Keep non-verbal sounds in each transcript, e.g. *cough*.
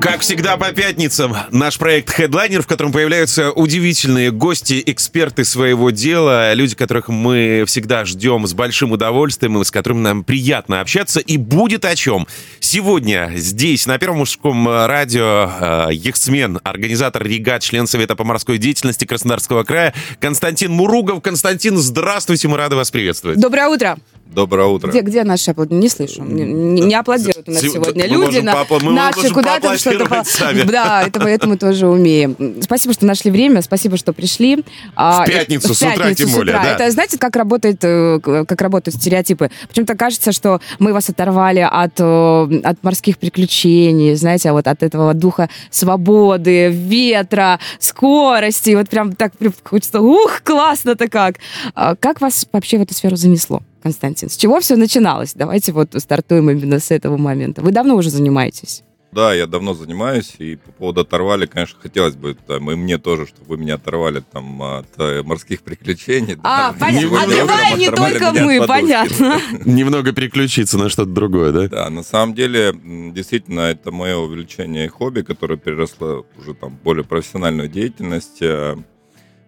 Как всегда по пятницам, наш проект Headliner, в котором появляются удивительные гости, эксперты своего дела, люди, которых мы всегда ждем с большим удовольствием и с которыми нам приятно общаться. И будет о чем. Сегодня здесь, на Первом мужском радио, э, яхтсмен, организатор регат, член Совета по морской деятельности Краснодарского края Константин Муругов. Константин, здравствуйте, мы рады вас приветствовать. Доброе утро. Доброе утро. Где, где наши аплодисменты? Не слышу. Не, не аплодируют у нас сегодня мы люди. можем на- поапла- мы наши куда-то поаплодировать сами. Да, это, это мы тоже умеем. Спасибо, что нашли время, спасибо, что пришли. А, В пятницу, и- с утра тем более, да. Это знаете, как работает, э, как работают стереотипы? Почему-то кажется, что мы вас оторвали от, э, от морских приключений, знаете, а вот от этого духа свободы, ветра, скорости. Вот прям так хочется, ух, классно-то как. А Как вас вообще в эту сферу занесло? Константин, с чего все начиналось? Давайте вот стартуем именно с этого момента. Вы давно уже занимаетесь? Да, я давно занимаюсь, и по поводу оторвали, конечно, хотелось бы, там, и мне тоже, чтобы вы меня оторвали там от э, морских приключений. А, да. *laughs* понятно. А давай не только мы, понятно. *laughs* Немного переключиться на что-то другое, да? Да, на самом деле, действительно, это мое увлечение и хобби, которое переросло уже там более профессиональную деятельность. Э,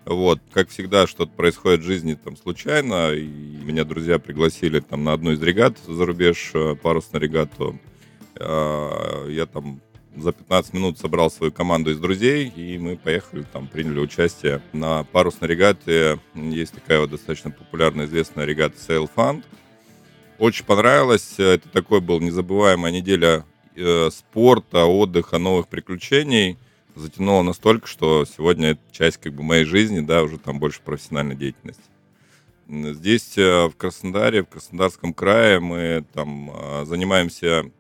Вот, как всегда, что-то происходит в жизни там случайно, и меня друзья пригласили там на одну из регат за рубеж, э, парусную регату. Э, Я там за 15 минут собрал свою команду из друзей, и мы поехали, там приняли участие на парусной регате. Есть такая вот достаточно популярная, известная регата Sail Fund. Очень понравилось. Это такой был незабываемая неделя э, спорта, отдыха, новых приключений. Затянуло настолько, что сегодня это часть как бы моей жизни, да, уже там больше профессиональной деятельности. Здесь, э, в Краснодаре, в Краснодарском крае, мы там занимаемся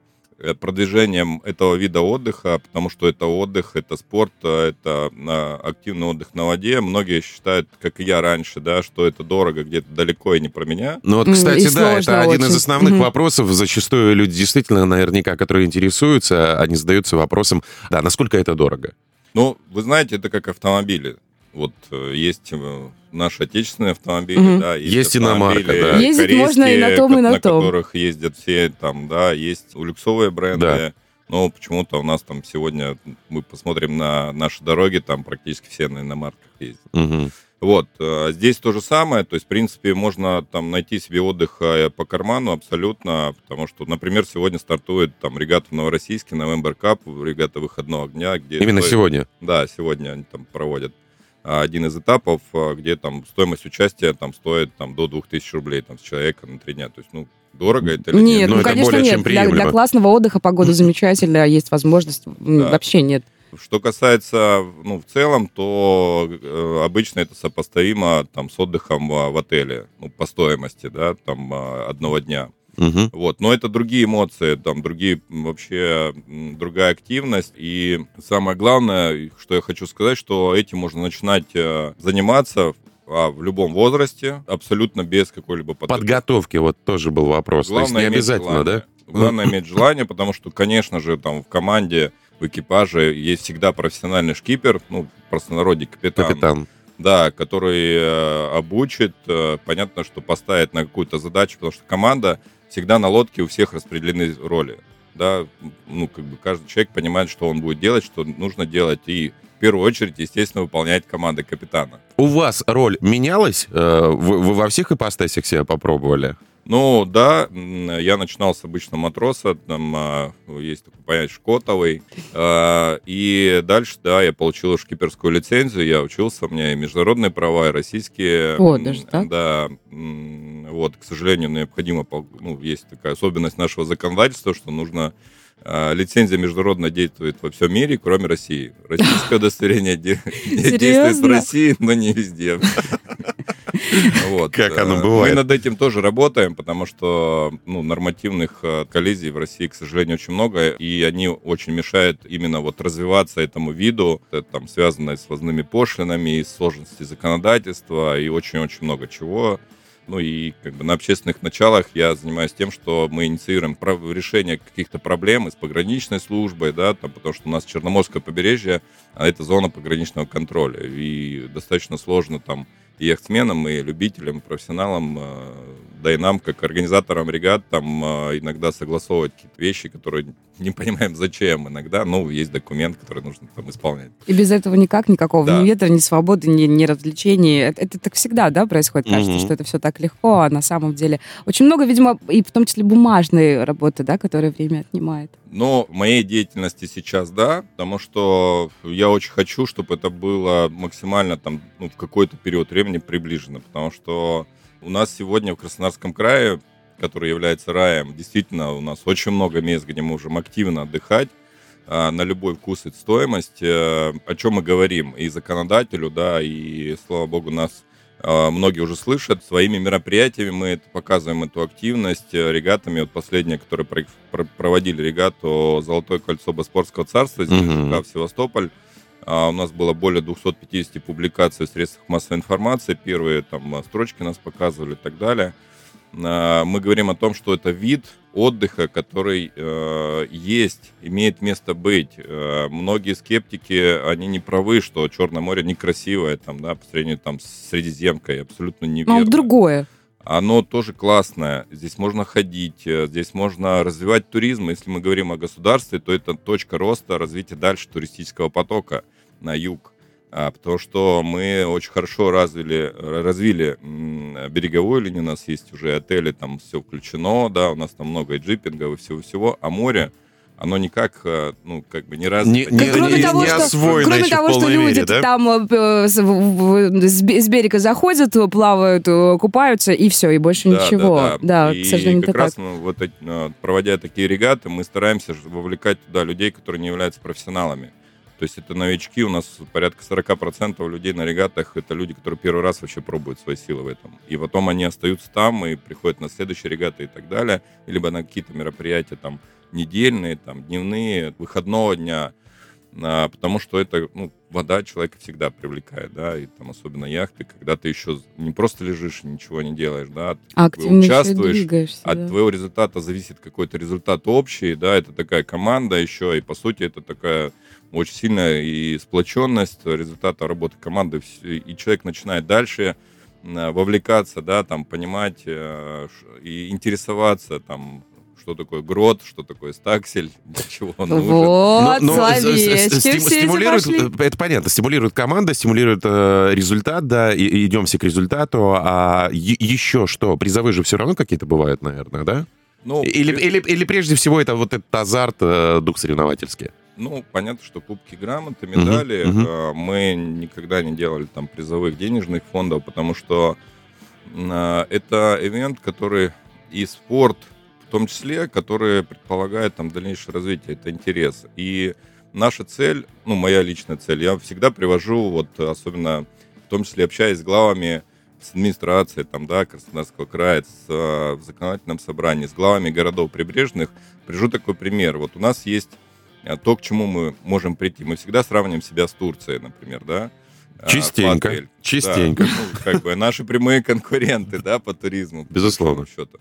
продвижением этого вида отдыха, потому что это отдых, это спорт, э, это э, активный отдых на воде. Многие считают, как и я раньше, да, что это дорого, где-то далеко и не про меня. Ну вот, кстати, и да, это сложно один из очень. основных Мгм. вопросов. Зачастую люди действительно, наверняка, которые интересуются, они задаются вопросом, да, насколько это дорого? Ну, вы знаете, это как автомобили. Вот э, есть э, наши отечественные автомобили, Мгм. да, Есть иномарка, автомобили да. Ездить можно и на корейские, том, и ко- на том. которых ездят все там, да, есть люксовые бренды. Да. Но почему-то у нас там сегодня, мы посмотрим на наши дороги, там практически все на иномарках ездят. Мгм. Вот, э, здесь то же самое, то есть, в принципе, можно там найти себе отдых э, по карману абсолютно, потому что, например, сегодня стартует там регата в Новороссийске, November Cup, регата выходного огня, где... Именно стоит- сегодня. Да, сегодня они там проводят один из этапов, а, где там стоимость участия там стоит там до 2000 рублей там с человека на три дня. То есть, ну, дорого это или Нет, нет? Ну, ну, это конечно, более нет. чем Для, для приемлемо. классного отдыха погода *laughs* замечательная, есть возможность. Да. Вообще нет. Что касается, ну, в целом, то э, обычно это сопоставимо там с отдыхом а, в отеле, ну, по стоимости, да, там а, одного дня. Мгм. Вот, но это другие эмоции, там другие вообще другая активность. И самое главное, что я хочу сказать, что этим можно начинать э, заниматься а, в любом возрасте, абсолютно без какой-либо подготовки. Подготовки, вот тоже был вопрос. То есть не обязательно, да? желание. Главное иметь *laughs* желание, потому что, конечно же, там в команде, в экипаже есть всегда профессиональный шкипер, ну, в простонародье капитан. Капитан. Да, который э, обучит, э, понятно, что поставит на какую-то задачу, потому что команда всегда на лодке у всех распределены роли. Да, ну, как бы каждый человек понимает, что он будет делать, что нужно делать, и в первую очередь, естественно, выполняет команда капитана. У вас роль менялась? Э, Вы, вы во всех ипостасях себя попробовали? Ну, да, я начинал с обычного матроса, там а, есть такой понятие шкотовый, а, и дальше, да, я получил шкиперскую лицензию, я учился, у меня и международные права, и российские. О, даже так? Да, вот, к сожалению, необходимо, ну, есть такая особенность нашего законодательства, что нужно а, лицензия международно действует во всем мире, кроме России. Российское удостоверение де- *laughs* действует в? России, но не везде. *laughs* *laughs* Вот. Как оно Э, бывает. Мы над этим тоже работаем, потому что ну, нормативных э, коллизий в России, к сожалению, очень много, и они очень мешают именно вот развиваться этому виду. Это там связано и с возными пошлинами, и с сложностью законодательства, и очень-очень много чего. Ну и как бы на общественных началах я занимаюсь тем, что мы инициируем решение каких-то проблем с пограничной службой, да, там, потому что у нас Черноморское побережье, а это зона пограничного контроля. И достаточно сложно там и яхтсменам, и любителям, профессионалам, э, да и нам, как организаторам регат, там э, иногда согласовывать какие-то вещи, которые не понимаем, зачем иногда, но есть документ, который нужно там исполнять. И без этого никак, никакого да. ни ветра, ни свободы, ни, ни развлечений. Это, это так всегда, да, происходит. Кажется, mm-hmm. что это все так легко, а на самом деле очень много, видимо, и в том числе бумажной работы, да, которая время отнимает. Но моей деятельности сейчас, да, потому что я очень хочу, чтобы это было максимально там, ну, в какой-то период времени приближено, потому что у нас сегодня в Краснодарском крае который является раем. Действительно, у нас очень много мест, где мы можем активно отдыхать а, на любой вкус и стоимость. Э, о чем мы говорим и законодателю, да, и, слава богу, нас а, многие уже слышат. Своими мероприятиями мы это, показываем эту активность э, регатами. Вот последние, которые проводили регату «Золотое кольцо Боспорского царства» здесь, mm-hmm. в Севастополь. А, у нас было более 250 публикаций в средствах массовой информации. Первые там строчки нас показывали и так далее. А, мы говорим о том, что это вид отдыха, который э, есть, имеет место быть. Э, многие скептики, они не правы, что Черное море некрасивое, там, да, по сравнению там, с Средиземкой, абсолютно неверно. Но другое. Оно тоже классное. Здесь можно ходить, э, здесь можно развивать туризм. Если мы говорим о государстве, то это точка роста, развития дальше туристического потока на юг. А, потому что мы очень хорошо развили, развили береговую линию, у нас есть уже отели, там все включено, да, у нас там много джипингов и всего-всего, а море, оно никак, э, ну, как бы не развито. Не, не, кроме не, того, не что, кроме того, что люди мере, да? там э, с, с берега заходят, плавают, э, купаются, и все, и больше да, ничего. Да, да. да и к сожалению, как раз мы, вот, проводя такие регаты, мы стараемся вовлекать туда людей, которые не являются профессионалами. То есть это новички, у нас порядка 40% людей на регатах, это люди, которые первый раз вообще пробуют свои силы в этом. И потом они остаются там и приходят на следующие регаты и так далее, либо на какие-то мероприятия там недельные, там дневные, выходного дня, а, потому что это, ну, вода человека всегда привлекает, да, и там особенно яхты, когда ты еще не просто лежишь и ничего не делаешь, да, а ты участвуешь, от да. твоего результата зависит какой-то результат общий, да, это такая команда еще, и по сути это такая очень сильная и сплоченность результата работы команды, и человек начинает дальше вовлекаться, да, там, понимать э, и интересоваться, там, что такое грот, что такое стаксель, *laughs* для чего он нужен. Вот, но, но словечки стимулирует, это понятно, стимулирует команда, стимулирует э, результат, да, и, идем все к результату, а еще что, призовые же все равно какие-то бывают, наверное, да? Ну, или, или, или прежде всего это вот этот азарт, э, дух соревновательский? Ну, понятно, что кубки, грамоты, медали. Uh-huh, uh-huh. Мы никогда не делали там призовых денежных фондов, потому что э, это ивент, который и спорт, том числе, который предполагает там дальнейшее развитие, это интерес. И наша цель, ну, моя личная цель, я всегда привожу, вот особенно в том числе общаясь с главами с администрацией там, да, Краснодарского края, с, в законодательном собрании, с главами городов прибрежных, привожу такой пример. Вот у нас есть а то, к чему мы можем прийти. Мы всегда сравниваем себя с Турцией, например, да? А, частенько, Фатель. частенько. Да, ну, как бы наши прямые конкуренты, да, по туризму. Безусловно. Счету.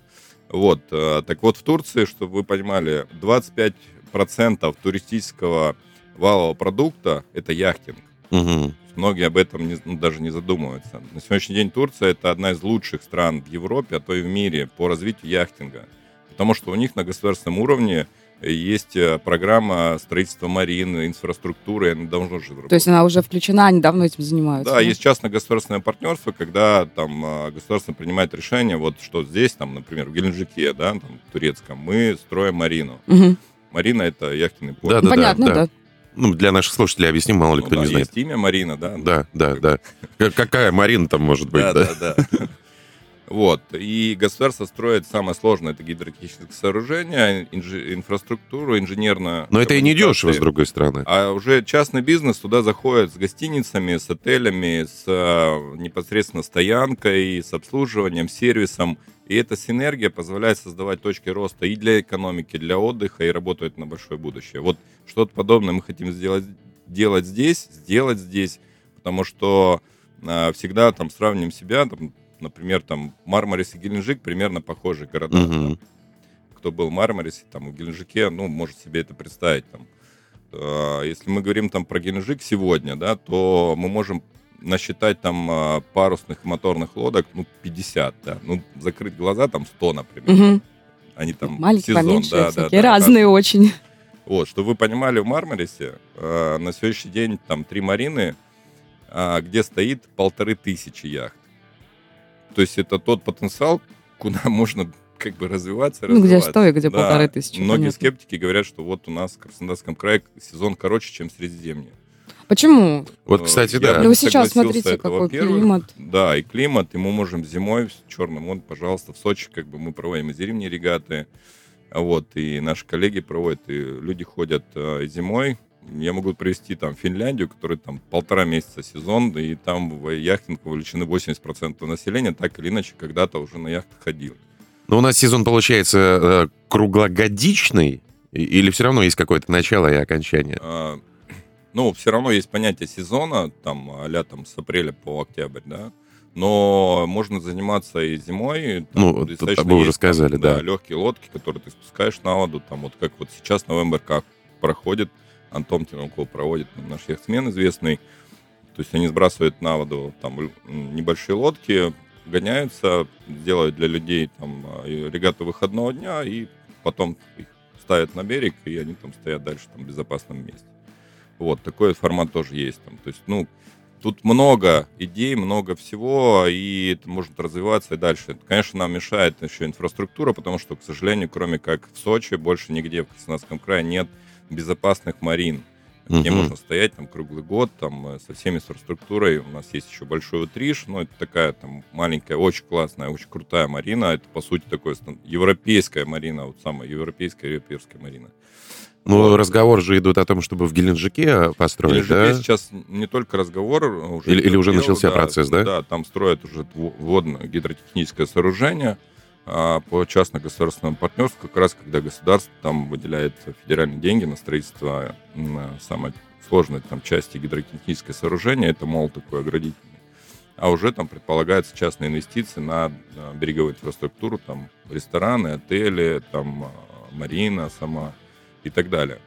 Вот, а, так вот в Турции, чтобы вы понимали, 25% туристического валового продукта – это яхтинг. Угу. Многие об этом не, ну, даже не задумываются. На сегодняшний день Турция – это одна из лучших стран в Европе, а то и в мире по развитию яхтинга. Потому что у них на государственном уровне – есть э, программа строительства марин, инфраструктуры, она должна же То есть она уже включена, они давно этим занимаются? Да, да? есть частно-государственное партнерство, когда там э, государство принимает решение, вот что здесь, там, например, в Геленджике, да, там, в турецком, мы строим марину. Угу. Марина — это яхтенный порт. Да, да, Понятно, да. да. Ну, для наших слушателей объясним, мало ли ну, кто да, не знает. Есть имя Марина, да? Да, да, да. Какая Марина там может быть, да? Да, да, да. Вот. И государство строит самое сложное, это гидротехническое сооружение, инж... инфраструктуру, инженерно. Но это и не дешево, с другой стороны. А уже частный бизнес туда заходит с гостиницами, с отелями, с а, непосредственно стоянкой, с обслуживанием, сервисом. И эта синергия позволяет создавать точки роста и для экономики, для отдыха, и работает на большое будущее. Вот что-то подобное мы хотим сделать, делать здесь, сделать здесь, потому что а, всегда там сравним себя, там, например, там Мармарис и Геленджик примерно похожие города. Мгм. Там, кто был в Мармарисе, там в Геленджике, ну, может себе это представить. Там. А, Если мы говорим там про Геленджик сегодня, да, то мы можем насчитать там а, парусных моторных лодок, ну, 50, да. Ну, закрыть глаза, там 100, например. Мгм. Они там Маленькие, сезон, поменьше, да, да, всякие да, разные очень. вот, чтобы вы понимали, в Мармарисе э, на сегодняшний день там три марины, а, где стоит полторы тысячи яхт. То есть это тот потенциал, куда *laughs* можно как бы развиваться, Ну, где развиваться. сто и где Да. полторы тысячи, Многие понятно. скептики говорят, что вот у нас в Краснодарском крае сезон короче, чем Средиземье. Почему? Вот, Э, кстати, да. Ну, вы сейчас смотрите, это, какой климат. Да, и климат, и мы можем зимой в Черном море, пожалуйста, в Сочи, как бы мы проводим и зимние регаты, вот, и наши коллеги проводят, и люди ходят э, зимой. Я могу привести там Финляндию, который там полтора месяца сезон, и там в яхтинг вовлечены 80% населения, так или иначе, когда-то уже на яхтах ходил. Но у нас сезон получается э, круглогодичный, или все равно есть какое-то начало и окончание? А, Ну, все равно есть понятие сезона, там, а там, с апреля по октябрь, да, но можно заниматься и зимой. там Ну, достаточно вы уже есть, сказали, там, да. легкие лодки, которые ты спускаешь на воду, там, вот как вот сейчас на МБРК проходит, Антон Тиноков проводит, наш яхтсмен известный, то есть они сбрасывают на воду там небольшие лодки, гоняются, делают для людей там а, регату выходного дня, и потом их ставят на берег, и они там стоят дальше там в безопасном месте. Вот, такой формат тоже есть там. То есть, ну, тут много идей, много всего, и это может развиваться и дальше. Конечно, нам мешает еще инфраструктура, потому что, к сожалению, кроме как в Сочи, больше нигде в Краснодарском крае нет безопасных марин, где Мгм. можно стоять там круглый год, там э, со всеми инфраструктурой. У нас есть еще большой Утриш, но это такая там маленькая, очень классная, очень крутая марина. Это, по сути, такое европейская марина, вот самая европейская европейская марина. Ну, Вот. разговоры же идут о том, чтобы в Геленджике построить, Геленджике да? сейчас не только разговор, уже Или- или уже дело, начался процесс, да? Да, там строят уже дво- водное гидротехническое сооружение а, по частно-государственному партнерству, как раз когда государство там выделяет федеральные деньги на строительство м, самой сложной там части гидротехническое сооружение, это мол такой оградительный. А уже там предполагаются частные инвестиции на, на береговую инфраструктуру, там рестораны, отели, там а, марина сама и так далее.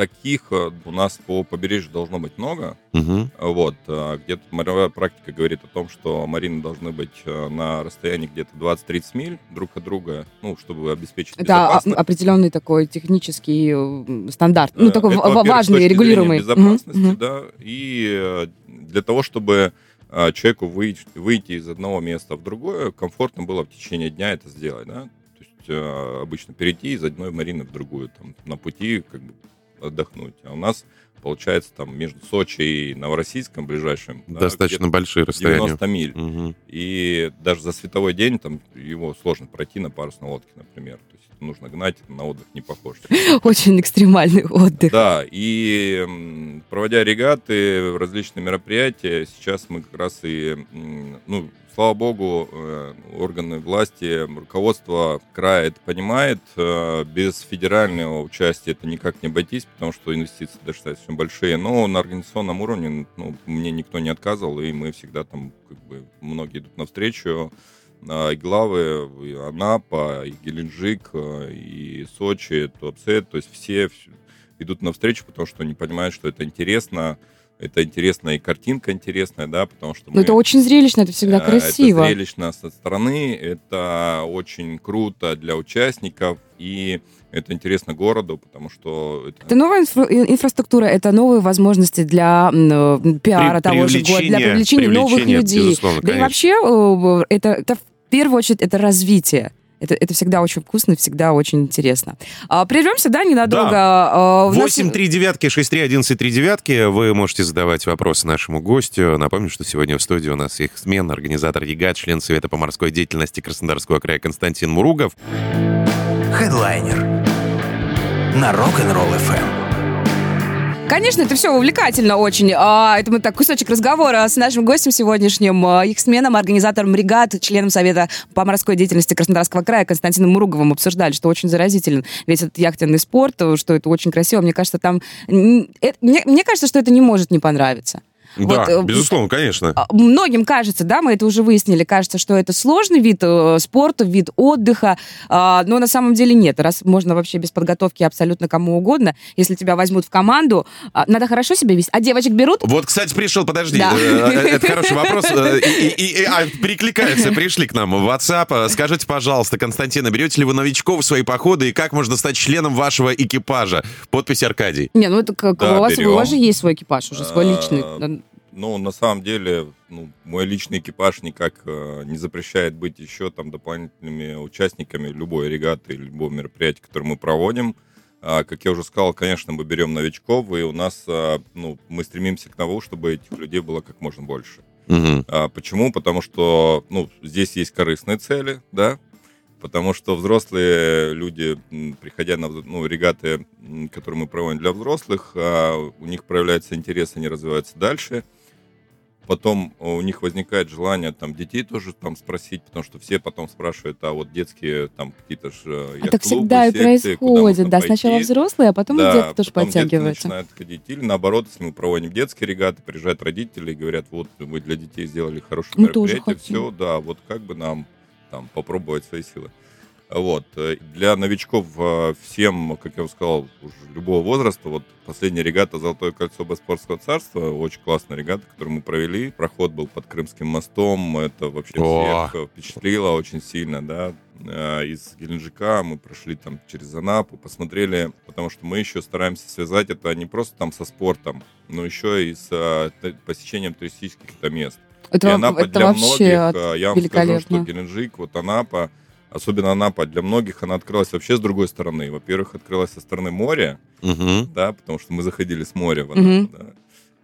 Таких э, у нас по побережью должно быть много. Мгм. Вот, а, где-то мировая практика говорит о том, что марины должны быть э, на расстоянии где-то 20-30 миль друг от друга, ну, чтобы обеспечить Это а- определенный такой технический э, стандарт. Ну, Э, такой это, важный, регулируемый. Безопасности, мгм. да, и э, для того, чтобы э, человеку выйти, выйти из одного места в другое, комфортно было в течение дня это сделать, да. То есть э, обычно перейти из одной марины в другую, там, на пути как бы отдохнуть. А у нас получается там между Сочи и Новороссийском ближайшим да, Достаточно где-то большие расстояния. 90 миль. Мгм. И даже за световой день там его сложно пройти на парусной лодке, например. То есть нужно гнать, на отдых не похож. *laughs* Очень экстремальный отдых. Да, и проводя регаты, различные мероприятия, сейчас мы как раз и, ну, слава богу, э, органы власти, руководство края это понимает. Э, Без федерального участия это никак не обойтись, потому что инвестиции достаточно большие. Но на организационном уровне ну, мне никто не отказывал, и мы всегда там, как бы, многие идут навстречу. А, И Анапа, и Геленджик, э, и Сочи, Туапсе, то есть все вс- идут навстречу, потому что они понимают, что это интересно, это интересно и картинка интересная, да, потому что Но мы... Ну, это очень зрелищно, это всегда э, красиво. Это зрелищно со стороны, это очень круто для участников, и это интересно городу, потому что... Это, Это новая инфра- ин- инфраструктура, это новые возможности для э, пиара При- того же города, для привлечение- привлечения новых людей. да и конечно. вообще э, это, это в первую очередь это развитие. Это, это всегда очень вкусно, всегда очень интересно. А, прервемся, да, ненадолго. А, нас- 8 3 девятки, 6 3 11 3 девятки. Вы можете задавать вопросы нашему гостю. Напомню, что сегодня в студии у нас их смен, организатор ЕГА, член Совета по морской деятельности Краснодарского края Константин Муругов. Хедлайнер на Rock'n'Roll FM. Конечно, это все увлекательно очень. А, это мы так кусочек разговора с нашим гостем сегодняшним, а, их сменом, организатором регат, членом Совета по морской деятельности Краснодарского края Константином Муруговым обсуждали, что очень заразителен весь этот яхтенный спорт, что это очень красиво. Мне кажется, там... э, Мне, мне кажется, что это не может не понравиться. Да, Вот, э, безусловно, конечно. а, Многим кажется, да, мы это уже выяснили, кажется, что это сложный вид э, спорта, вид отдыха, а, но на самом деле нет. Раз можно вообще без подготовки абсолютно кому угодно, если тебя возьмут в команду, а, надо хорошо себя вести. А девочек берут? Вот, кстати, пришел, подожди, Да. э, это хороший вопрос. И, и- и- а, перекликаются, пришли к нам в WhatsApp. Скажите, пожалуйста, Константина, берете ли вы новичков в свои походы и как можно стать членом вашего экипажа? Подпись Аркадий. Не, ну это как Да, у вас, берем. у вас же есть свой экипаж уже, свой личный. Ну, на самом деле, ну, мой личный экипаж никак э, не запрещает быть еще там дополнительными участниками любой регаты или любого мероприятия, которое мы проводим. А, как я уже сказал, конечно, мы берем новичков, и у нас, а, ну, мы стремимся к тому, чтобы этих людей было как можно больше. Мгм. А, почему? Потому что, ну, здесь есть корыстные цели, да, потому что взрослые люди, приходя на ну, регаты, которые мы проводим для взрослых, а, у них проявляется интерес, они развиваются дальше. Потом у них возникает желание там детей тоже там спросить, потому что все потом спрашивают, а вот детские там какие-то же А так всегда и происходит, да. Сначала взрослые, а потом и дети тоже потом дети подтягиваются. начинают ходить. Или наоборот, если мы проводим детские регаты, приезжают родители и говорят, вот вы для детей сделали хорошее Мы мероприятие, все, да, вот как бы нам там попробовать свои силы. Вот. э, Для новичков э, всем, как я уже сказал, уже любого возраста, вот последняя регата «Золотое кольцо Боспорского царства», очень классная регата, которую мы провели. Проход был под Крымским мостом, это вообще О. всех впечатлило очень сильно, да. Э, Из Геленджика мы прошли там через Анапу, посмотрели, потому что мы еще стараемся связать это не просто там со спортом, но еще и с посещением туристических мест. Это, И Анапа это для вообще многих, я вам скажу, что Геленджик, вот Анапа, особенно Анапа, для многих она открылась вообще с другой стороны. Во-первых, открылась со стороны моря, Мгм. да, потому что мы заходили с моря в. Анапу, да,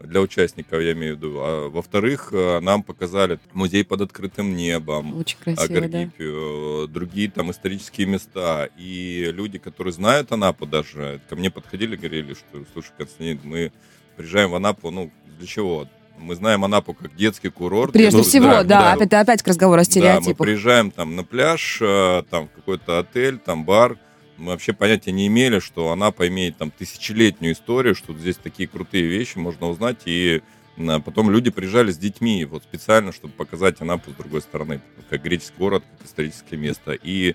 для участников, я имею в виду. А во-вторых, э, нам показали музей под открытым небом, Очень красиво, да. Агаргипию, э, другие там исторические места. И люди, которые знают Анапу даже, ко мне подходили, говорили, что, слушай, Константин, мы приезжаем в Анапу, ну, для чего? Мы знаем Анапу как детский курорт. Прежде Ну, всего, да, опять, опять к разговору о Да, мы стереотипах. приезжаем там на пляж, э, там в какой-то отель, там бар. Мы вообще понятия не имели, что Анапа имеет там тысячелетнюю историю, что здесь такие крутые вещи можно узнать. И э, потом люди приезжали с детьми вот специально, чтобы показать Анапу с другой стороны, как греческий город, как историческое место. И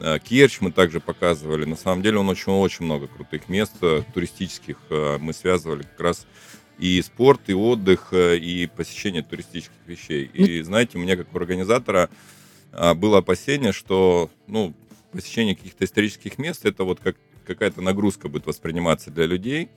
э, Керчь мы также показывали. На самом деле он очень-очень много крутых мест туристических. Мы связывали как раз и спорт, и отдых, э, и посещение туристических вещей. И знаете, у меня как у организатора а, было опасение, что ну, посещение каких-то исторических мест это вот как какая-то нагрузка будет восприниматься для людей,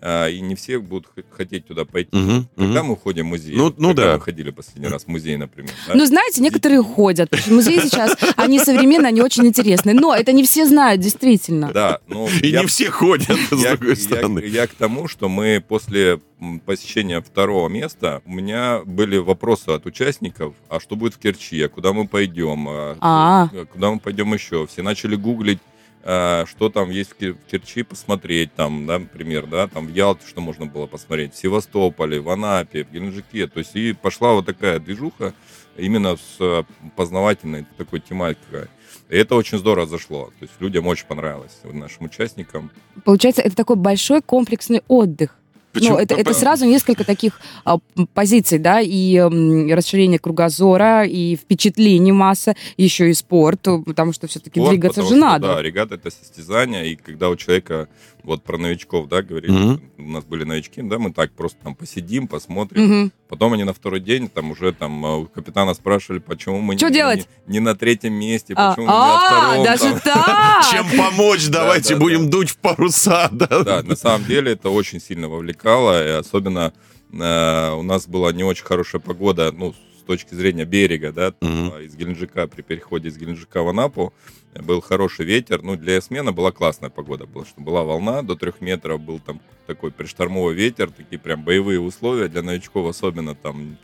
а, и не все будут хотеть туда пойти. Мгм, Когда мгм. мы ходим в музей? Ну- ну Когда да. мы ходили последний раз в музей, например. да? Ну, знаете, некоторые ходят. Музеи сейчас, они современные, они очень интересные. Но это не все знают, действительно. Да, ну, *laughs* И я- не все ходят, с я, другой я- стороны. я к тому, что мы после посещения второго места, у меня были вопросы от участников, а что будет в Керчи, а куда мы пойдем, а, А. куда мы пойдем еще. Все начали гуглить, что там есть в Керчи посмотреть, там, да, например, да, там в Ялте что можно было посмотреть, в Севастополе, в Анапе, в Геленджике. То есть и пошла вот такая движуха именно с э, познавательной такой тематикой. И это очень здорово зашло. То есть людям очень понравилось, нашим участникам. Получается, это такой большой комплексный отдых. Почему? Ну, это, это сразу несколько таких а, позиций, да, и м, расширение кругозора, и впечатлений масса, еще и спорт, э, потому что все-таки спорт, двигаться же что, надо. Да, регата это состязание, и когда у человека, вот про новичков, да, говорили, Мгм. у нас были новички, да, мы так просто там посидим, посмотрим, Мгм. потом они на второй день там уже там а, у капитана спрашивали, почему мы не, делать? не, не на третьем месте, А, почему мы не на а, втором. даже там. так! Чем помочь? Давайте да, будем да. дуть в паруса. Да. Да, на самом деле это очень сильно вовлекало, и особенно э, у нас была не очень хорошая погода, ну, точки зрения берега, да, Мгм. а, из Геленджика, при переходе из Геленджика в Анапу, был хороший ветер, ну, для смена была классная погода, была, что была волна до трех метров, был там такой приштормовый ветер, такие прям боевые условия для новичков, особенно там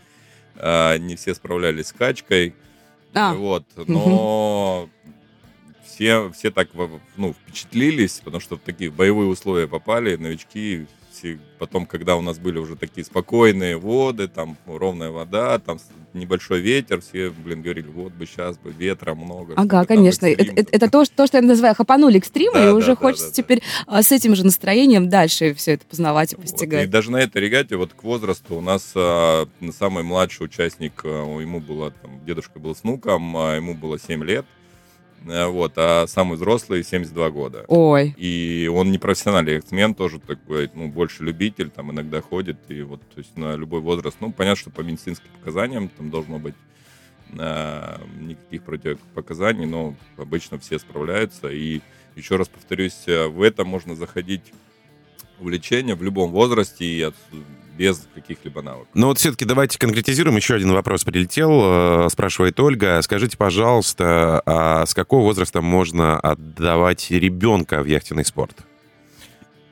э, не все справлялись с качкой, А, вот, но все, все так ну, впечатлились, потому что в такие боевые условия попали, новички все- потом, когда у нас были уже такие спокойные воды, там ровная вода, там небольшой ветер, все, блин, говорили, вот бы сейчас бы ветра много. Ага, конечно. Это, это- это то, что- то, что я называю хапанули экстрима, Да, и да, уже да, хочется да, да. теперь а, с этим же настроением дальше все это познавать и Вот. постигать. И даже на этой регате, вот к возрасту, у нас а, самый младший участник, а, ему было, там, дедушка был с внуком, а ему было 7 лет, вот, а самый взрослый 72 года. Ой, И он не профессиональный эксмен, тоже такой, ну, больше любитель, там иногда ходит, и вот, то есть на любой возраст, ну, понятно, что по медицинским показаниям там должно быть а, никаких противопоказаний, но обычно все справляются, и еще раз повторюсь, э, в это можно заходить увлечение в любом возрасте и от- без каких-либо навыков. Ну вот все-таки давайте конкретизируем. Еще один вопрос прилетел, э, спрашивает Ольга. Скажите, пожалуйста, а с какого возраста можно отдавать ребенка в яхтенный спорт?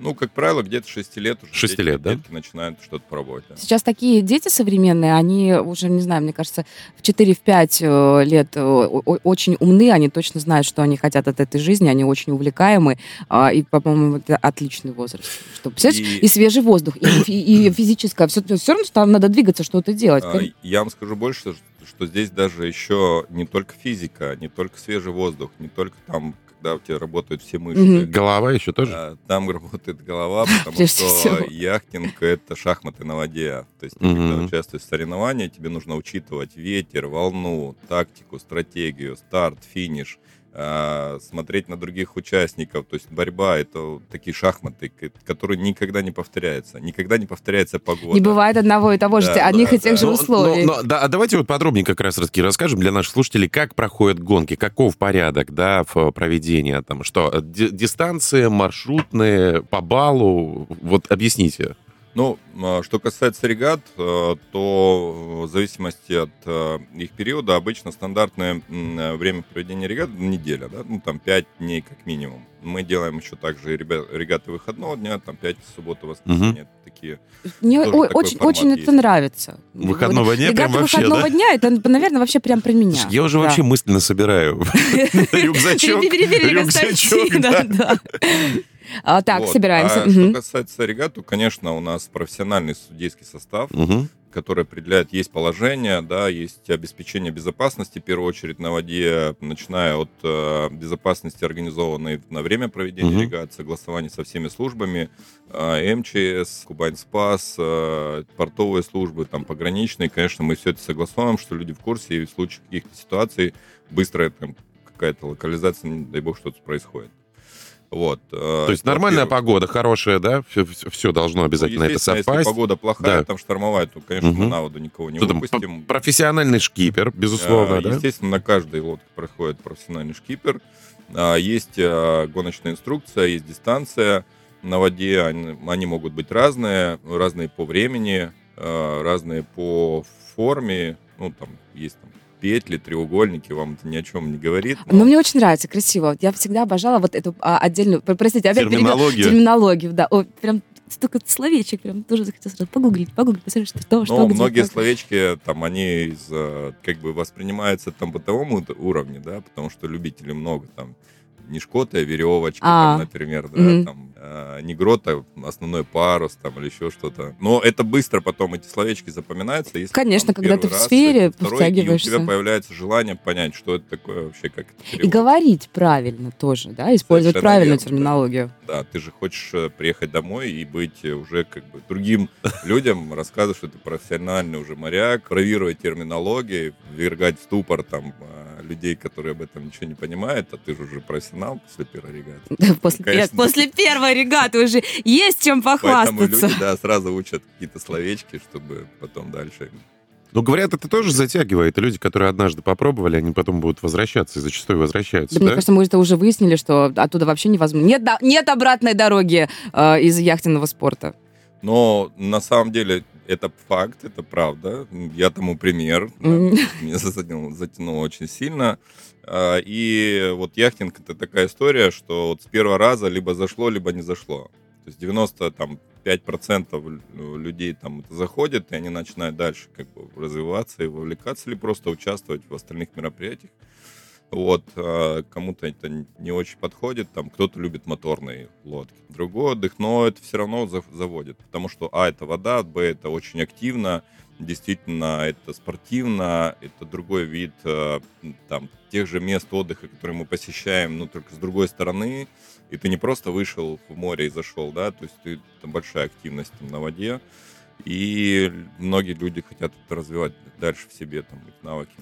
Ну, как правило, где-то 6 лет уже Шести детки- лет, да? детки начинают что-то пробовать. да. сейчас такие дети современные, они уже, не знаю, мне кажется, в 4-5 э, лет э, очень умны, они точно знают, что они хотят от этой жизни, они очень увлекаемы, а, и, по-моему, это отличный возраст. Что, представляешь, И- и... свежий воздух, и, и- и физическое, все, все равно там надо двигаться, что-то делать. А, Я вам скажу больше, что- что здесь даже еще не только физика, не только свежий воздух, не только там, когда у тебя работают все мышцы. Мгм. Голова еще тоже? А, Там работает голова, *laughs* потому Прежде что всего. яхтинг — это шахматы на воде. То есть ты, Мгм. когда участвуешь в соревновании, тебе нужно учитывать ветер, волну, тактику, стратегию, старт, финиш, смотреть на других участников. То есть борьба — это такие шахматы, которые никогда не повторяются. Никогда не повторяется погода. Не бывает одного и того же, Да, одних да, и тех да. же Ну, условий. ну, ну, да, а давайте вот подробнее как раз таки расскажем для наших слушателей, как проходят гонки, каков порядок, да, в проведении, там, что, ди- дистанции, маршрутные, по баллу, вот объясните. Ну, а, что касается регат, э, то в зависимости от э, их периода обычно стандартное э, время проведения регат неделя, да, ну там 5 дней как минимум. Мы делаем еще также регаты выходного дня, там 5 суббота, воскресенье, такие. Мне о- очень, очень есть. это нравится. Выходного дня Регаты прям вообще, выходного да? дня, это, наверное, вообще прям про меня. Я уже Да. вообще мысленно собираю *laughs* рюкзачок, рюкзачок, да. А, Так, Вот. собираемся. А Мгм. что касается регат, то, конечно, у нас профессиональный судейский состав, Мгм. который определяет, есть положение, да, есть обеспечение безопасности, в первую очередь, на воде, начиная от э, безопасности, организованной на время проведения Мгм. регат, согласования со всеми службами, э, МЧС, Кубань Спас, э, портовые службы, там, пограничные, конечно, мы все это согласовываем, что люди в курсе, и в случае каких-то ситуаций быстрая там какая-то локализация, не дай бог, что-то происходит. Вот. э, То есть нормальная погода, хорошая, да? Все, должно обязательно это Ну, Естественно, совпасть. Если погода плохая, Да. там штормовая, то, конечно, мы на воду никого не Что выпустим. профессиональный шкипер, безусловно, А, да? Естественно, на каждой лодке проходит профессиональный шкипер. А, Есть а, гоночная инструкция, есть дистанция на воде. Они, они могут быть разные, разные по времени, а, разные по форме. Ну, там есть там, петли, треугольники, вам это ни о чем не говорит. но- Но мне очень нравится, красиво. Я всегда обожала вот эту а, отдельную, про- простите, опять. Терминологию. терминологию, да. О, прям столько словечек, прям тоже захотелось сразу погуглить, погуглить, посмотреть, что, что, что Но где, многие как. словечки там они из, э, как бы воспринимаются там бытовом уровне, да, потому что любителей много там нишкотая веревочка, А. там, например, да, Мгм. там э, негрота, основной парус там или еще что-то. Но это быстро потом эти словечки запоминаются. Если Конечно, там, когда ты в раз, сфере и второй, и у втягиваешься. тебя появляется желание понять, что это такое вообще, как это И говорить правильно тоже, да, использовать Совершенно правильную верно, да. терминологию. Да, ты же хочешь э, приехать домой и быть э, уже как бы другим *laughs* людям, рассказывать, что ты профессиональный уже моряк, бравировать терминологией, ввергать в ступор там э, людей, которые об этом ничего не понимают, а ты же уже профессионал после первой регаты. После, пер- конечно. после первой регаты уже есть чем Поэтому похвастаться. люди, да, сразу учат какие-то словечки, чтобы потом дальше... Ну, говорят, это тоже затягивает. И люди, которые однажды попробовали, они потом будут возвращаться, и зачастую возвращаются, Да, да? мне кажется, мы это уже выяснили, что оттуда вообще невозможно. Нет, да- нет обратной дороги э, из яхтенного спорта. Но на самом деле это факт, это правда. Я тому пример. да. Мгм. Меня *laughs* затянуло, затянуло очень сильно. А, И вот яхтинг это такая история, что вот с первого раза либо зашло, либо не зашло. То есть 90 там 5% лю- людей там это заходят, и они начинают дальше как бы развиваться и вовлекаться, или просто участвовать в остальных мероприятиях. Вот, а кому-то это не очень подходит, там кто-то любит моторные лодки, другой отдых, но это все равно заводит, потому что, а, это вода, б, это очень активно, действительно, это спортивно, это другой вид э, там, тех же мест отдыха, которые мы посещаем, но только с другой стороны, и ты не просто вышел в море и зашел, да, то есть ты, там большая активность там, на воде, и многие люди хотят это развивать дальше в себе, там, их навыки.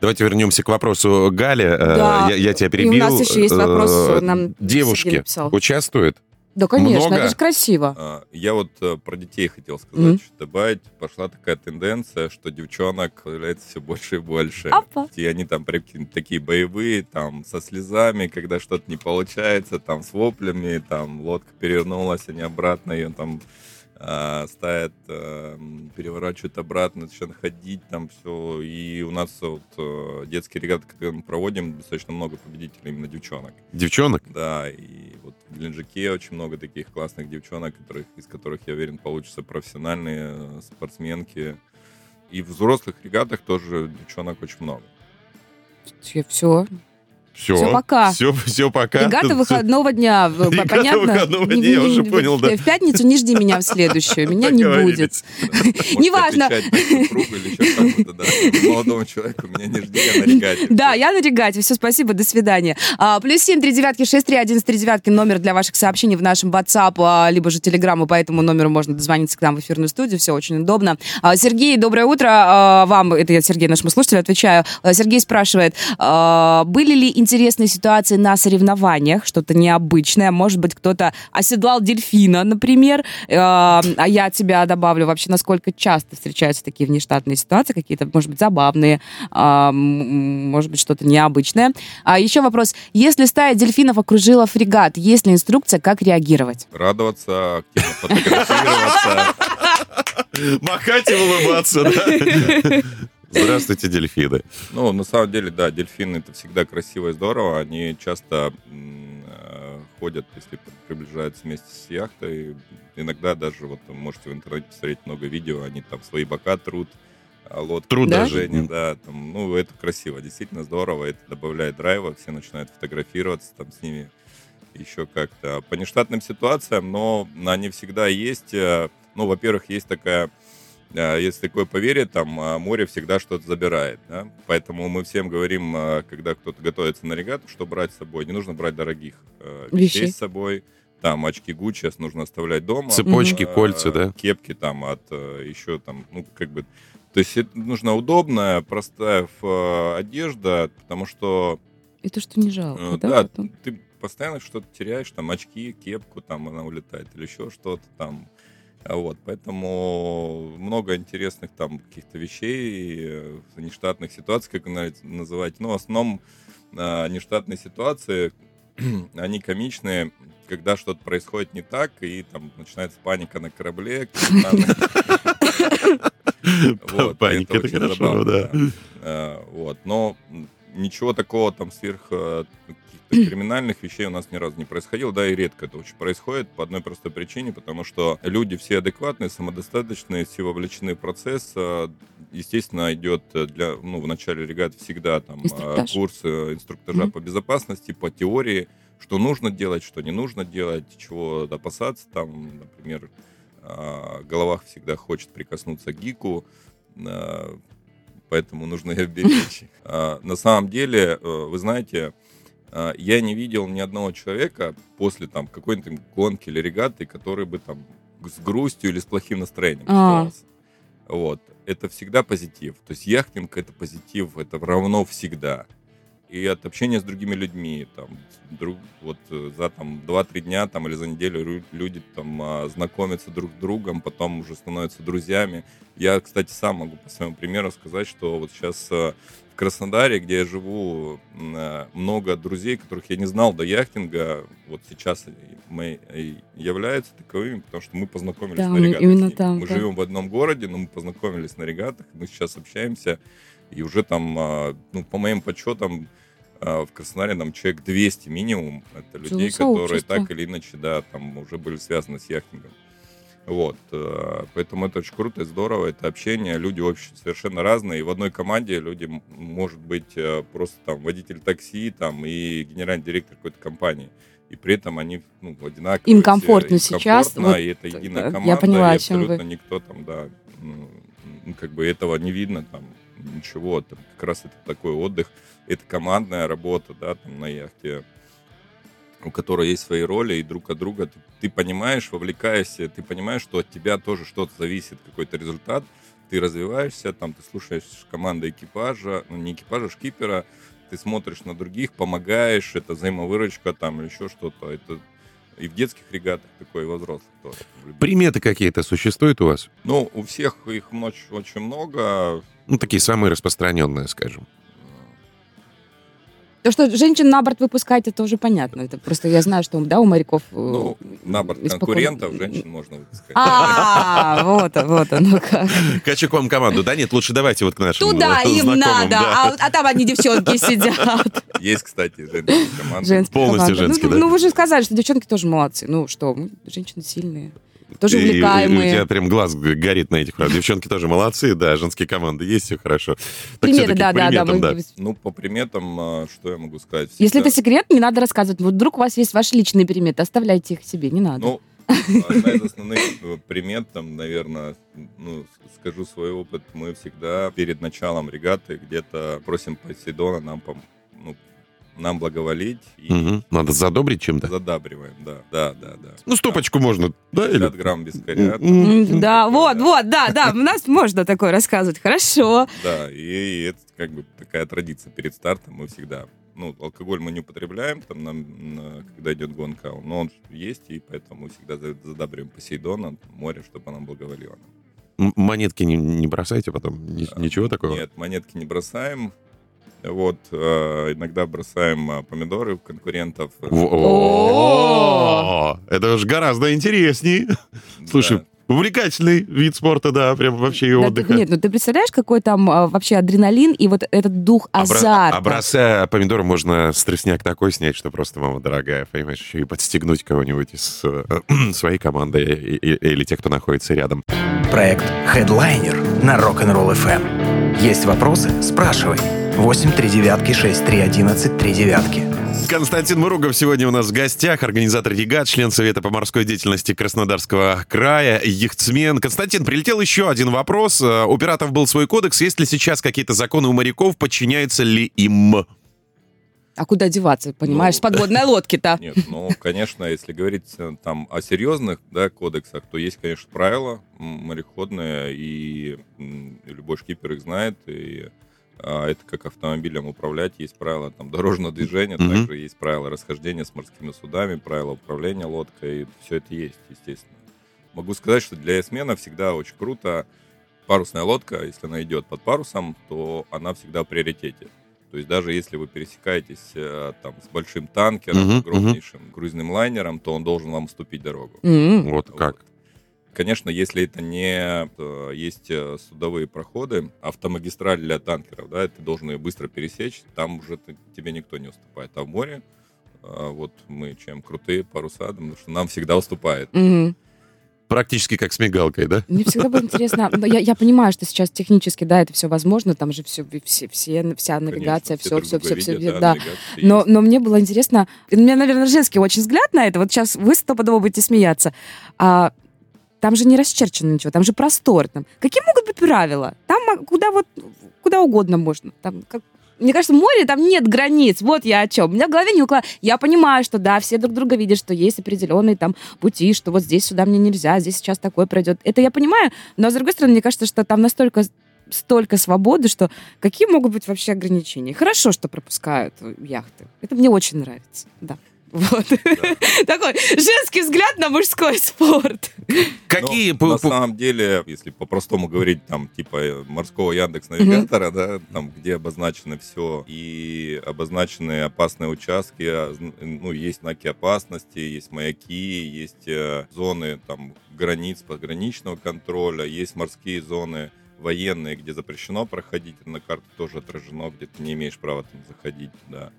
Давайте вернемся к вопросу Гали. Э, да. Я, я тебя перебил. И у нас еще есть вопрос. Э, нам Девушки участвуют? Да, конечно, Много? это же красиво. А, я вот э, про детей хотел сказать, mm-hmm. что добавить. Пошла такая тенденция, что девчонок появляется все больше и больше. Опа. И они там такие боевые, там, со слезами, когда что-то не получается, там, с воплями, там, лодка перевернулась, они обратно ее там а, ставят, а, переворачивают обратно, начинают ходить там все. И у нас вот э, детские регаты, которые мы проводим, достаточно много победителей именно девчонок. Девчонок? Да, и вот в Геленджике очень много таких классных девчонок, которых, из которых, я уверен, получатся профессиональные э, спортсменки. И в взрослых регатах тоже девчонок очень много. Все, все, все пока. Все, все пока. Регата выходного дня. *laughs* Регата Понятно? выходного дня, я уже понял, да. В пятницу не жди меня в следующую. Меня не будет. Неважно. Молодому человеку меня не жди, я на регате. Да, я на регате. Все, спасибо, до свидания. А, плюс семь, три девятки, шесть, три, один, три девятки. Номер для ваших сообщений в нашем WhatsApp, а, либо же Telegram, по этому номеру можно дозвониться к нам в эфирную студию. Все очень удобно. А, Сергей, доброе утро. Вам, это я Сергей, нашему слушателю, отвечаю. Сергей спрашивает, были ли интересные ситуации на соревнованиях, что-то необычное. Может быть, кто-то оседлал дельфина, например. Э, а я от тебя добавлю вообще, насколько часто встречаются такие внештатные ситуации, какие-то, может быть, забавные, э, может быть, что-то необычное. А еще вопрос. Если стая дельфинов окружила фрегат, есть ли инструкция, как реагировать? Радоваться, активно фотографироваться. Махать и улыбаться, да? Здравствуйте, дельфины. Ну, на самом деле, да, дельфины это всегда красиво и здорово. Они часто э, ходят, если приближаются вместе с яхтой. Иногда даже, вот можете в интернете посмотреть много видео, они там свои бока трут, а лодки, Труд движения, да, там, ну, это красиво, действительно здорово, это добавляет драйва, все начинают фотографироваться там с ними еще как-то. По нештатным ситуациям, но они всегда есть. Э, ну, во-первых, есть такая а, есть такое поверье, там а, море всегда что-то забирает. Да? Поэтому мы всем говорим, а, когда кто-то готовится на регату, что брать с собой. Не нужно брать дорогих вещей Вещи. с собой. Там очки Гуччи сейчас нужно оставлять дома. Цепочки, mm кольца, да? Кепки там от еще там, ну, как бы... То есть это нужна удобная, простая одежда, потому что... И то, что не жалко, э, да? Да, ты постоянно что-то теряешь, там очки, кепку, там она улетает, или еще что-то там вот, поэтому много интересных там каких-то вещей, э, нештатных ситуаций, как называть. Но ну, в основном э, нештатные ситуации, *clears throat* они комичные, когда что-то происходит не так, и там начинается паника на корабле. *laughs* Паника, это хорошо, да. Э, вот, но ничего такого там сверх э, криминальных вещей у нас ни разу не происходило, да, и редко это очень происходит по одной простой причине, потому что люди все адекватные, самодостаточные, все вовлечены в процесс. А, естественно, идет для, ну, в начале регат всегда там а, Инструктаж. курс инструктажа mm-hmm. по безопасности, по теории, что нужно делать, что не нужно делать, чего опасаться, там, например, а, головах всегда хочет прикоснуться к гику, поэтому нужно *laughs* ее беречь. На самом деле, э, вы знаете, я не видел ни одного человека после там какой-нибудь гонки или регаты, который бы там с грустью или с плохим настроением а. Вот. Это всегда позитив. То есть яхтинг это позитив, это равно всегда. И от общения с другими людьми, там, друг, вот э, за там 2-3 дня там, или за неделю люди там а, знакомятся друг с другом, потом уже становятся друзьями. Я, кстати, сам могу по своему примеру сказать, что вот сейчас э, в Краснодаре, где я живу, э, много друзей, которых я не знал до яхтинга, вот сейчас мы являются таковыми, потому что мы познакомились да, на регатах. Именно там, мы да. живем в одном городе, но мы познакомились на регатах, мы сейчас общаемся, и уже там, а, ну, по моим подсчетам, а, в Краснодаре там человек 200 минимум. Это людей, которые так или иначе, да, там уже были связаны с яхтингом. Вот, э, поэтому это очень круто и здорово, это общение, люди очень совершенно разные, и в одной команде люди, может быть, э, просто там водитель такси, там, и генеральный директор какой-то компании, и при этом они, ну, одинаковые. Им все, комфортно им сейчас, комфортно, вот, и это единая я команда, поняла, и о чем вы. абсолютно никто там, да, ну, как бы этого не видно, там, ничего, там, как раз это такой отдых, это командная работа, да, там, на яхте, у которой есть свои роли, и друг от друга ты, ты понимаешь, вовлекаешься, ты понимаешь, что от тебя тоже что-то зависит, какой-то результат, ты развиваешься, там ты слушаешь команды экипажа, ну не экипажа, шкипера, ты смотришь на других, помогаешь, это взаимовыручка там или еще что-то, это и в детских регатах такое, и во взрослых тоже. Приметы какие-то существуют у вас? Ну, у всех их очень много. Ну, такие самые распространенные, скажем. То, что женщин на борт выпускать, это уже понятно. Это просто я знаю, что да, у моряков... э, Ну, на борт испокон- конкурентов женщин можно выпускать. А, вот, вот оно как. Хочу к вам команду. Да нет, лучше давайте вот к нашим Туда им надо, а, а там одни девчонки сидят. Есть, кстати, женские команды. Женская Полностью команда. женские, ну, да? Ну, вы же сказали, что девчонки тоже молодцы. Ну что, женщины сильные. Тоже И- и- и У тебя увлекаемые. прям глаз горит на этих. Девчонки тоже молодцы, да, женские команды есть, все хорошо. Так Примеры, всё-таки да, да, да. да. Ну, по приметам, а, что я могу сказать? Если Всегда- это секрет, не надо рассказывать. Вот вдруг у вас есть ваши личные приметы, оставляйте их себе, не надо. Ну, одна из основных э, примет, там, наверное, ну, скажу свой опыт, мы всегда перед началом регаты где-то просим Посейдона нам, пом- ну, нам благоволить и Мгм. Надо задобрить чем-то. задабриваем, да, да, да, да. Ну, стопочку можно, да? Или... 50 грамм бискаря. М, М, Да, вот, вот, да, да, у нас можно такое рассказывать. Хорошо. Да, и это как бы такая традиция перед стартом. Мы всегда, ну, алкоголь мы не употребляем, там, нам, на- когда идет гонка, но он есть, и поэтому мы всегда за- задабриваем Посейдона, море, чтобы она благоволила. Монетки не, не бросайте потом? Ни- ничего такого? Нет, монетки не бросаем. Вот, э, иногда бросаем э, помидоры в конкурентов. Это же гораздо интересней. Слушай, увлекательный вид спорта, да, прям вообще и отдыха. нет, ну ты представляешь, какой там а, вообще адреналин и вот этот дух азарта. А бросая помидоры, можно стрессняк такой снять, что просто мама дорогая, понимаешь, еще и подстегнуть кого-нибудь из э, своей команды и- и- или тех, кто находится рядом. Проект Headliner на Rock'n'Roll FM. Есть вопросы? Спрашивай. 8 3 девятки 6 3 11 3 девятки. Константин Муругов сегодня у нас в гостях, организатор регат, член Совета по морской деятельности Краснодарского края, яхтсмен. Константин, прилетел еще один вопрос. Э, У пиратов был свой кодекс. Есть ли сейчас какие-то законы у моряков? Подчиняются ли им? А куда деваться, понимаешь, Ну, с подводной лодки-то? *laughs* Нет, ну, конечно, если говорить э, там о серьезных да, кодексах, то есть, конечно, правила мореходные, и любой шкипер их знает, и а, это как автомобилем управлять, есть правила там дорожного движения, Мгм. также есть правила расхождения с морскими судами, правила управления лодкой, все это есть, естественно. Могу сказать, что для эсмена всегда очень круто парусная лодка, если она идет под парусом, то она всегда в приоритете. То есть даже если вы пересекаетесь э, там с большим танкером, Мгм, огромнейшим круизным лайнером, то он должен вам уступить дорогу. М. Вот как? Конечно, если это не э, есть э, судовые проходы, автомагистраль для танкеров, да, ты должен ее быстро пересечь, там уже ты- тебе никто не уступает. А в море, э, вот мы чем крутые паруса, потому что нам всегда уступает. Мгм. Практически как с мигалкой, да? Мне всегда было интересно, но я, я понимаю, что сейчас технически, да, это все возможно, там же все, все, все вся навигация, Конечно, все, все, все, все, видят, да. навигация Но, но мне было интересно, у меня, наверное, женский очень взгляд на это, вот сейчас вы стопудово будете смеяться, а, там же не расчерчено ничего, там же простор. Там. Какие могут быть правила? Там куда вот, куда угодно можно. Там, как, мне кажется, море там нет границ. Вот я о чем. У меня в голове не укладывается. Я понимаю, что да, все друг друга видят, что есть определенные там пути, что вот здесь сюда мне нельзя, здесь сейчас такое пройдет. Это я понимаю, но с другой стороны, мне кажется, что там настолько столько свободы, что какие могут быть вообще ограничения? Хорошо, что пропускают э, яхты. Это мне очень нравится. Да. Вот. Такой женский взгляд на мужской спорт. Какие... Ну, на самом деле, если по-простому говорить, там, типа э, морского Яндекс Навигатора, да, там, где обозначено все, и обозначены опасные участки, а, ну, есть знаки опасности, есть маяки, есть э, зоны, там, границ пограничного контроля, есть морские зоны военные, где запрещено проходить, на карте тоже отражено, где ты не имеешь права там заходить, да.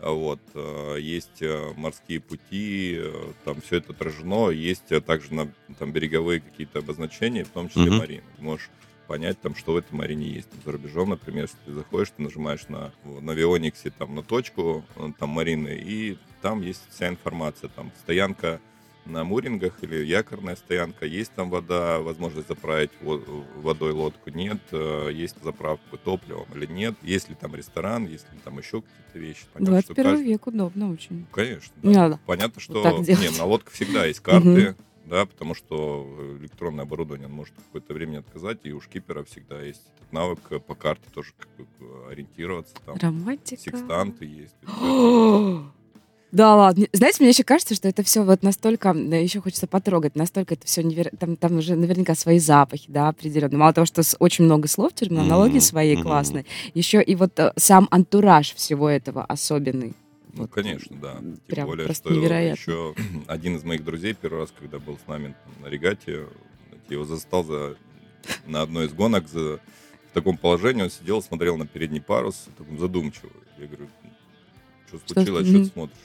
Вот, э, есть э, морские пути, э, там все это отражено, есть также на, там береговые какие-то обозначения, в том числе mm-hmm. марины. Ты можешь понять, там, что в этой марине есть. Там, за рубежом, например, если ты заходишь, ты нажимаешь на, на Виониксе там, на точку там, марины, и там есть вся информация. Там стоянка на мурингах или якорная стоянка. Есть там вода, возможность заправить водой лодку, нет. Э, есть заправка топливом или нет. Есть ли там ресторан, есть ли там еще какие-то вещи. Понятно, 21 каждый... век удобно очень. Конечно. Да. Да. Понятно, что вот нет, на лодках всегда есть карты, да, потому что электронное оборудование может какое-то время отказать, и у шкипера всегда есть этот навык по карте тоже как бы ориентироваться. Там Романтика. Секстанты есть. *gasps* Да ладно. Знаете, мне еще кажется, что это все вот настолько, еще хочется потрогать, настолько это все невер... там, там уже наверняка свои запахи, да, определенно. Мало того, что очень много слов, терминологии mm-hmm. своей mm-hmm. классной, еще и вот э, сам антураж всего этого особенный. Ну, вот, конечно, да. Тем прям более, что невероятно. еще *clears throat* один из моих друзей первый раз, когда был с нами там, на регате, его застал за, на одной из гонок за, в таком положении, он сидел, смотрел на передний парус, таком задумчивый. Я говорю, что случилось, что, что ты смотришь?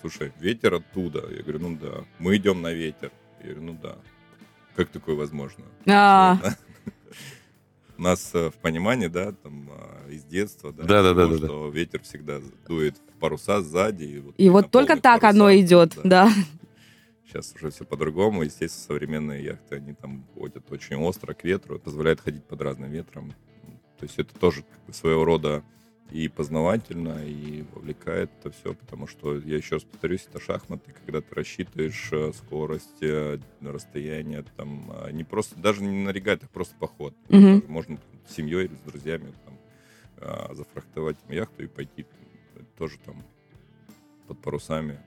Слушай, ветер оттуда. Я говорю, ну да. Мы идем на ветер. Я говорю, ну да. Как такое возможно? А. У нас э, в понимании, да, там а, из детства, да, да, да, да, что ветер всегда дует в паруса сзади. И вот, и вот только так паруса, оно идет, да. Сейчас уже все по-другому. Естественно, современные яхты, они там ходят очень остро к ветру, позволяют ходить под разным ветром. То есть это тоже как бы, своего рода и познавательно, и вовлекает это все, потому что, я еще раз повторюсь, это шахматы, когда ты рассчитываешь э, скорость, э, расстояние, там, а не просто, даже не на регатах, просто поход. Mm-hmm. Можно с семьей или с друзьями там, а, зафрахтовать яхту и пойти тоже там под парусами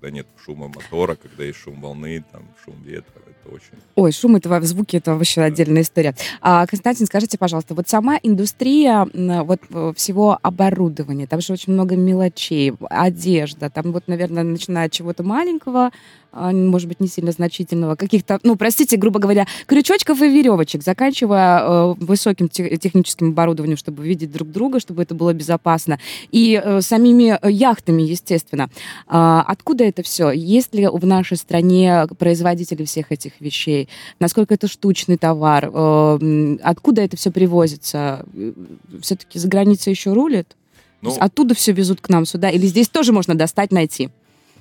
когда нет шума мотора, когда есть шум волны, там, шум ветра, это очень... Ой, шум этого, звуки, это вообще да. отдельная история. А, Константин, скажите, пожалуйста, вот сама индустрия вот э, всего оборудования, там же очень много мелочей, одежда, там вот, наверное, начиная от чего-то маленького, может быть, не сильно значительного, каких-то, ну, простите, грубо говоря, крючочков и веревочек, заканчивая э, высоким техническим оборудованием, чтобы видеть друг друга, чтобы это было безопасно, и э, самими яхтами, естественно. А, откуда это все? Есть ли в нашей стране производители всех этих вещей? Насколько это штучный товар? Э, откуда это все привозится? Все-таки за границей еще рулит? Ну, оттуда все везут к нам сюда? Или здесь тоже можно достать, найти?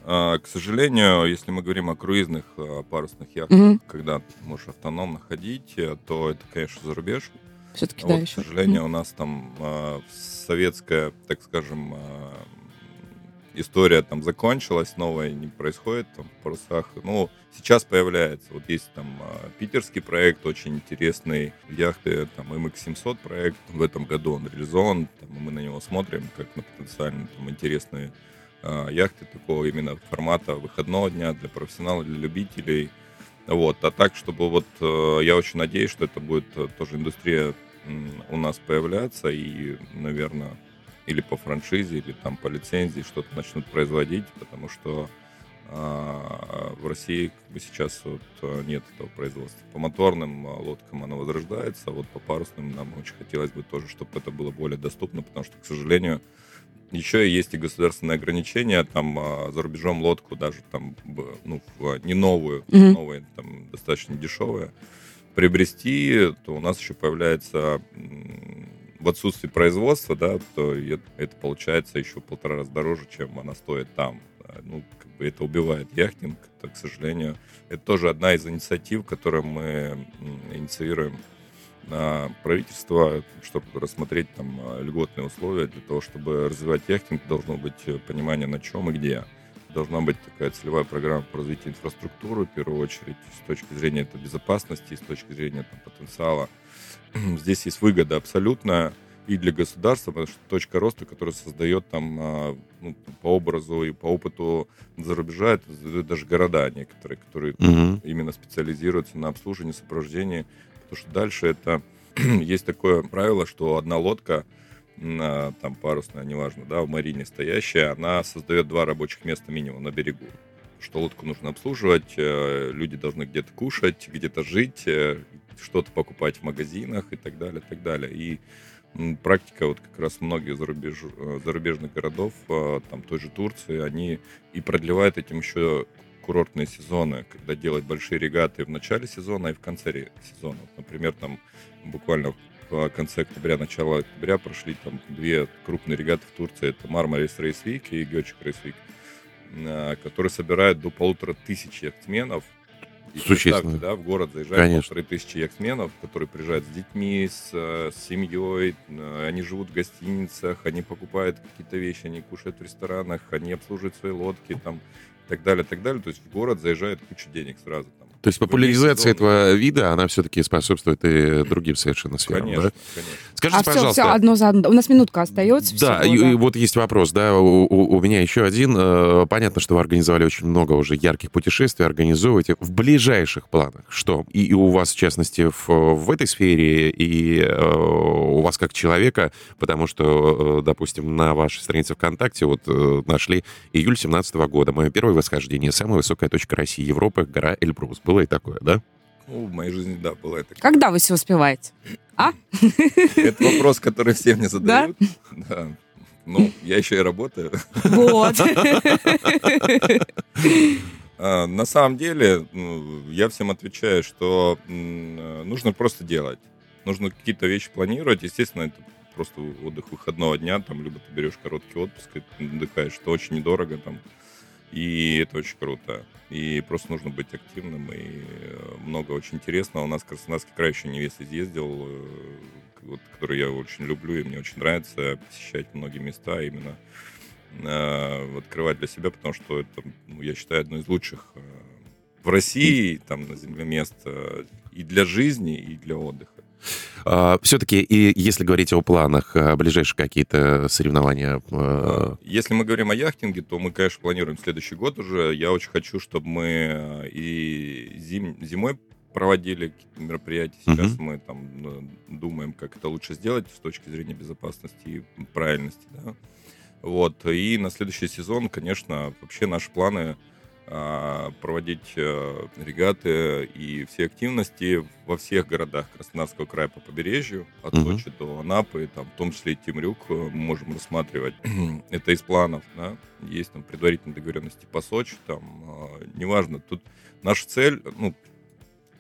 А, к сожалению, если мы говорим о круизных а, парусных яхтах, mm-hmm. когда можешь автономно ходить, э, то это, конечно, за рубеж. Все-таки, вот, да, еще. К сожалению, mm-hmm. у нас там э, советская, так скажем, история там закончилась, новая не происходит там в парусах. Ну, сейчас появляется. Вот есть там питерский проект, очень интересный, яхты, там MX-700 проект. В этом году он реализован, там, мы на него смотрим, как на потенциально там, интересные а, яхты такого именно формата выходного дня для профессионалов, для любителей. Вот. А так, чтобы вот э, я очень надеюсь, что это будет э, тоже индустрия у нас появляться и, наверное, или по франшизе, или там по лицензии что-то начнут производить, потому что а, в России как бы сейчас вот э, нет этого производства. По моторным лодкам оно возрождается, а вот по парусным нам очень хотелось бы тоже, чтобы это было более доступно, потому что, к сожалению, еще есть и государственные ограничения, там а, за рубежом лодку даже там, ну, не новую, mm-hmm. новую, там достаточно дешевая, приобрести, то у нас еще появляется в отсутствии производства, да, то это получается еще полтора раза дороже, чем она стоит там. Ну, как бы это убивает яхтинг, это, к сожалению. Это тоже одна из инициатив, которую мы инициируем правительство, чтобы рассмотреть там а, льготные условия для того, чтобы развивать яхтинг, должно быть э, понимание на чем и где. Должна быть такая целевая программа по развитию инфраструктуры, в первую очередь, с точки зрения это безопасности, с точки зрения там, потенциала. *clears throat* Здесь есть выгода абсолютная и для государства, потому что точка роста, которая создает там а, ну, по образу и по опыту за рубежа, это даже города некоторые, которые mm-hmm. именно специализируются на обслуживании, сопровождении Потому что дальше это *clears throat* есть такое правило, что одна лодка, там парусная, неважно, да, в марине стоящая, она создает два рабочих места минимум на берегу. что лодку нужно обслуживать, э, люди должны где-то кушать, где-то жить, э, что-то покупать в магазинах и так далее, и так далее. И практика вот как раз многих зарубеж, э, зарубежных городов, там той же Турции, они и продлевают этим еще курортные сезоны, когда делают большие регаты в начале сезона и в конце сезона. Например, там буквально в конце октября, начало октября прошли там две крупные регаты в Турции. Это Мармарис Рейсвик и Гёчик Рейсвик, э, которые собирают до полутора тысяч яхтсменов. И Существенно. Да, в город заезжают Конечно. полторы тысячи яхтсменов, которые приезжают с детьми, с, э, с семьей, они живут в гостиницах, они покупают какие-то вещи, они кушают в ресторанах, они обслуживают свои лодки там, так далее, так далее. То есть в город заезжает куча денег сразу. Там, то есть популяризация этого вида, она все-таки способствует и другим совершенно сферам, конечно, да? Конечно. Скажите, а пожалуйста. Все, все одно за одно. У нас минутка остается. Да, всего, и, да. и вот есть вопрос, да, у, у, у меня еще один. Э, понятно, что вы организовали очень много уже ярких путешествий, организовываете в ближайших планах. Что? И, и у вас, в частности, в, в этой сфере, и э, у вас как человека, потому что, э, допустим, на вашей странице ВКонтакте вот нашли июль 17 года, мое первое восхождение, самая высокая точка России, Европы, гора Эльбрус. Было и такое, да? Ну, в моей жизни, да, было это. Когда вы все успеваете? А? Это вопрос, который все мне задают. Да? Ну, я еще и работаю. Вот. *laughs* А, на самом деле, ну, я всем отвечаю, что нужно просто делать. Нужно какие-то вещи планировать. Естественно, это просто отдых выходного дня, там, либо ты берешь короткий отпуск и отдыхаешь. Это очень недорого, там, и это очень круто. И просто нужно быть активным, и э, много очень интересного. У нас Краснодарский край еще не весь изъездил, э, вот, который я очень люблю, и мне очень нравится посещать многие места, именно э, открывать для себя, потому что это, ну, я считаю, одно из лучших э, в России, там, на земле мест э, и для жизни, и для отдыха. А, Все-таки, и если говорить о планах, а, ближайшие какие-то соревнования? А, если мы говорим о яхтинге, то мы, конечно, планируем следующий год уже. Я очень хочу, чтобы мы и зим, зимой проводили какие-то мероприятия. Сейчас uh-huh. мы там думаем, как это лучше сделать с точки зрения безопасности и правильности. Да? Вот. И на следующий сезон, конечно, вообще наши планы проводить э, регаты и все активности во всех городах Краснодарского края по побережью, от угу. Сочи до Анапы, там, в том числе и Темрюк э, мы можем рассматривать. *clears throat* Это из планов, да, есть там предварительные договоренности по Сочи, там, а, неважно, тут наша цель, ну,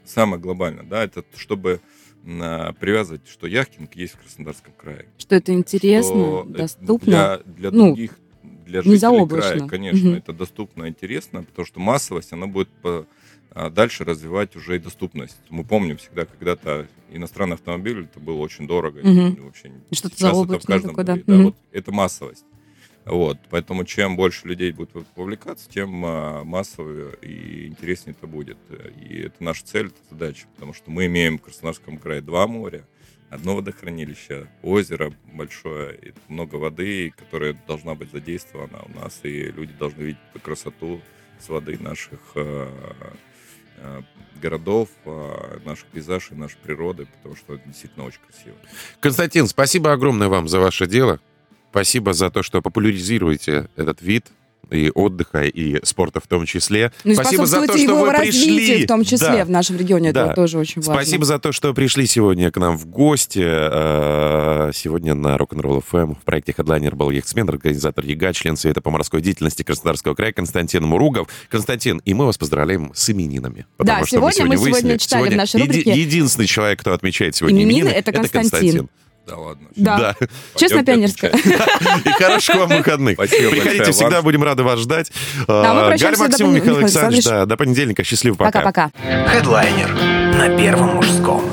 самое глобальное, да, это чтобы привязывать, что яхтинг есть в Краснодарском крае. Что это интересно, что доступно. Для, для ну, других для жителей края, конечно, угу. это доступно и интересно, потому что массовость, она будет по, а, дальше развивать уже и доступность. Мы помним всегда, когда-то иностранный автомобиль, это было очень дорого. Угу. Вообще, Что-то за это в каждом такое, да. да угу. вот, это массовость. Вот, поэтому чем больше людей будет вовлекаться, тем а, массовее и интереснее это будет. И это наша цель, это задача, потому что мы имеем в Краснодарском крае два моря, одно водохранилище, озеро большое, и много воды, которая должна быть задействована у нас, и люди должны видеть красоту с воды наших э, э, городов, э, наших пейзажей, нашей природы, потому что это действительно очень красиво. Константин, спасибо огромное вам за ваше дело. Спасибо за то, что популяризируете этот вид и отдыха, и спорта в том числе. Ну, Спасибо за то, что вы пришли. в том числе да. в нашем регионе. Да. Это тоже очень важно. Спасибо за то, что пришли сегодня к нам в гости. Э, сегодня на Rock'n'Roll FM в проекте Headliner был яхтсмен, организатор ЕГА, член Совета по морской деятельности Краснодарского края Константин Муругов. Константин, и мы вас поздравляем с именинами. Да, сегодня мы сегодня, мы сегодня читали сегодня в нашей рубрике... Еди- единственный человек, кто отмечает сегодня именины, именины это Константин. Это Константин. Да ладно. Да. да. Честно, пионерская. И хороших вам выходных. Спасибо Приходите, всегда будем рады вас ждать. Да, мы Галя Максимов, Михаил Александрович, да, до понедельника. Счастливо, пока. Пока-пока. Хедлайнер на Первом мужском.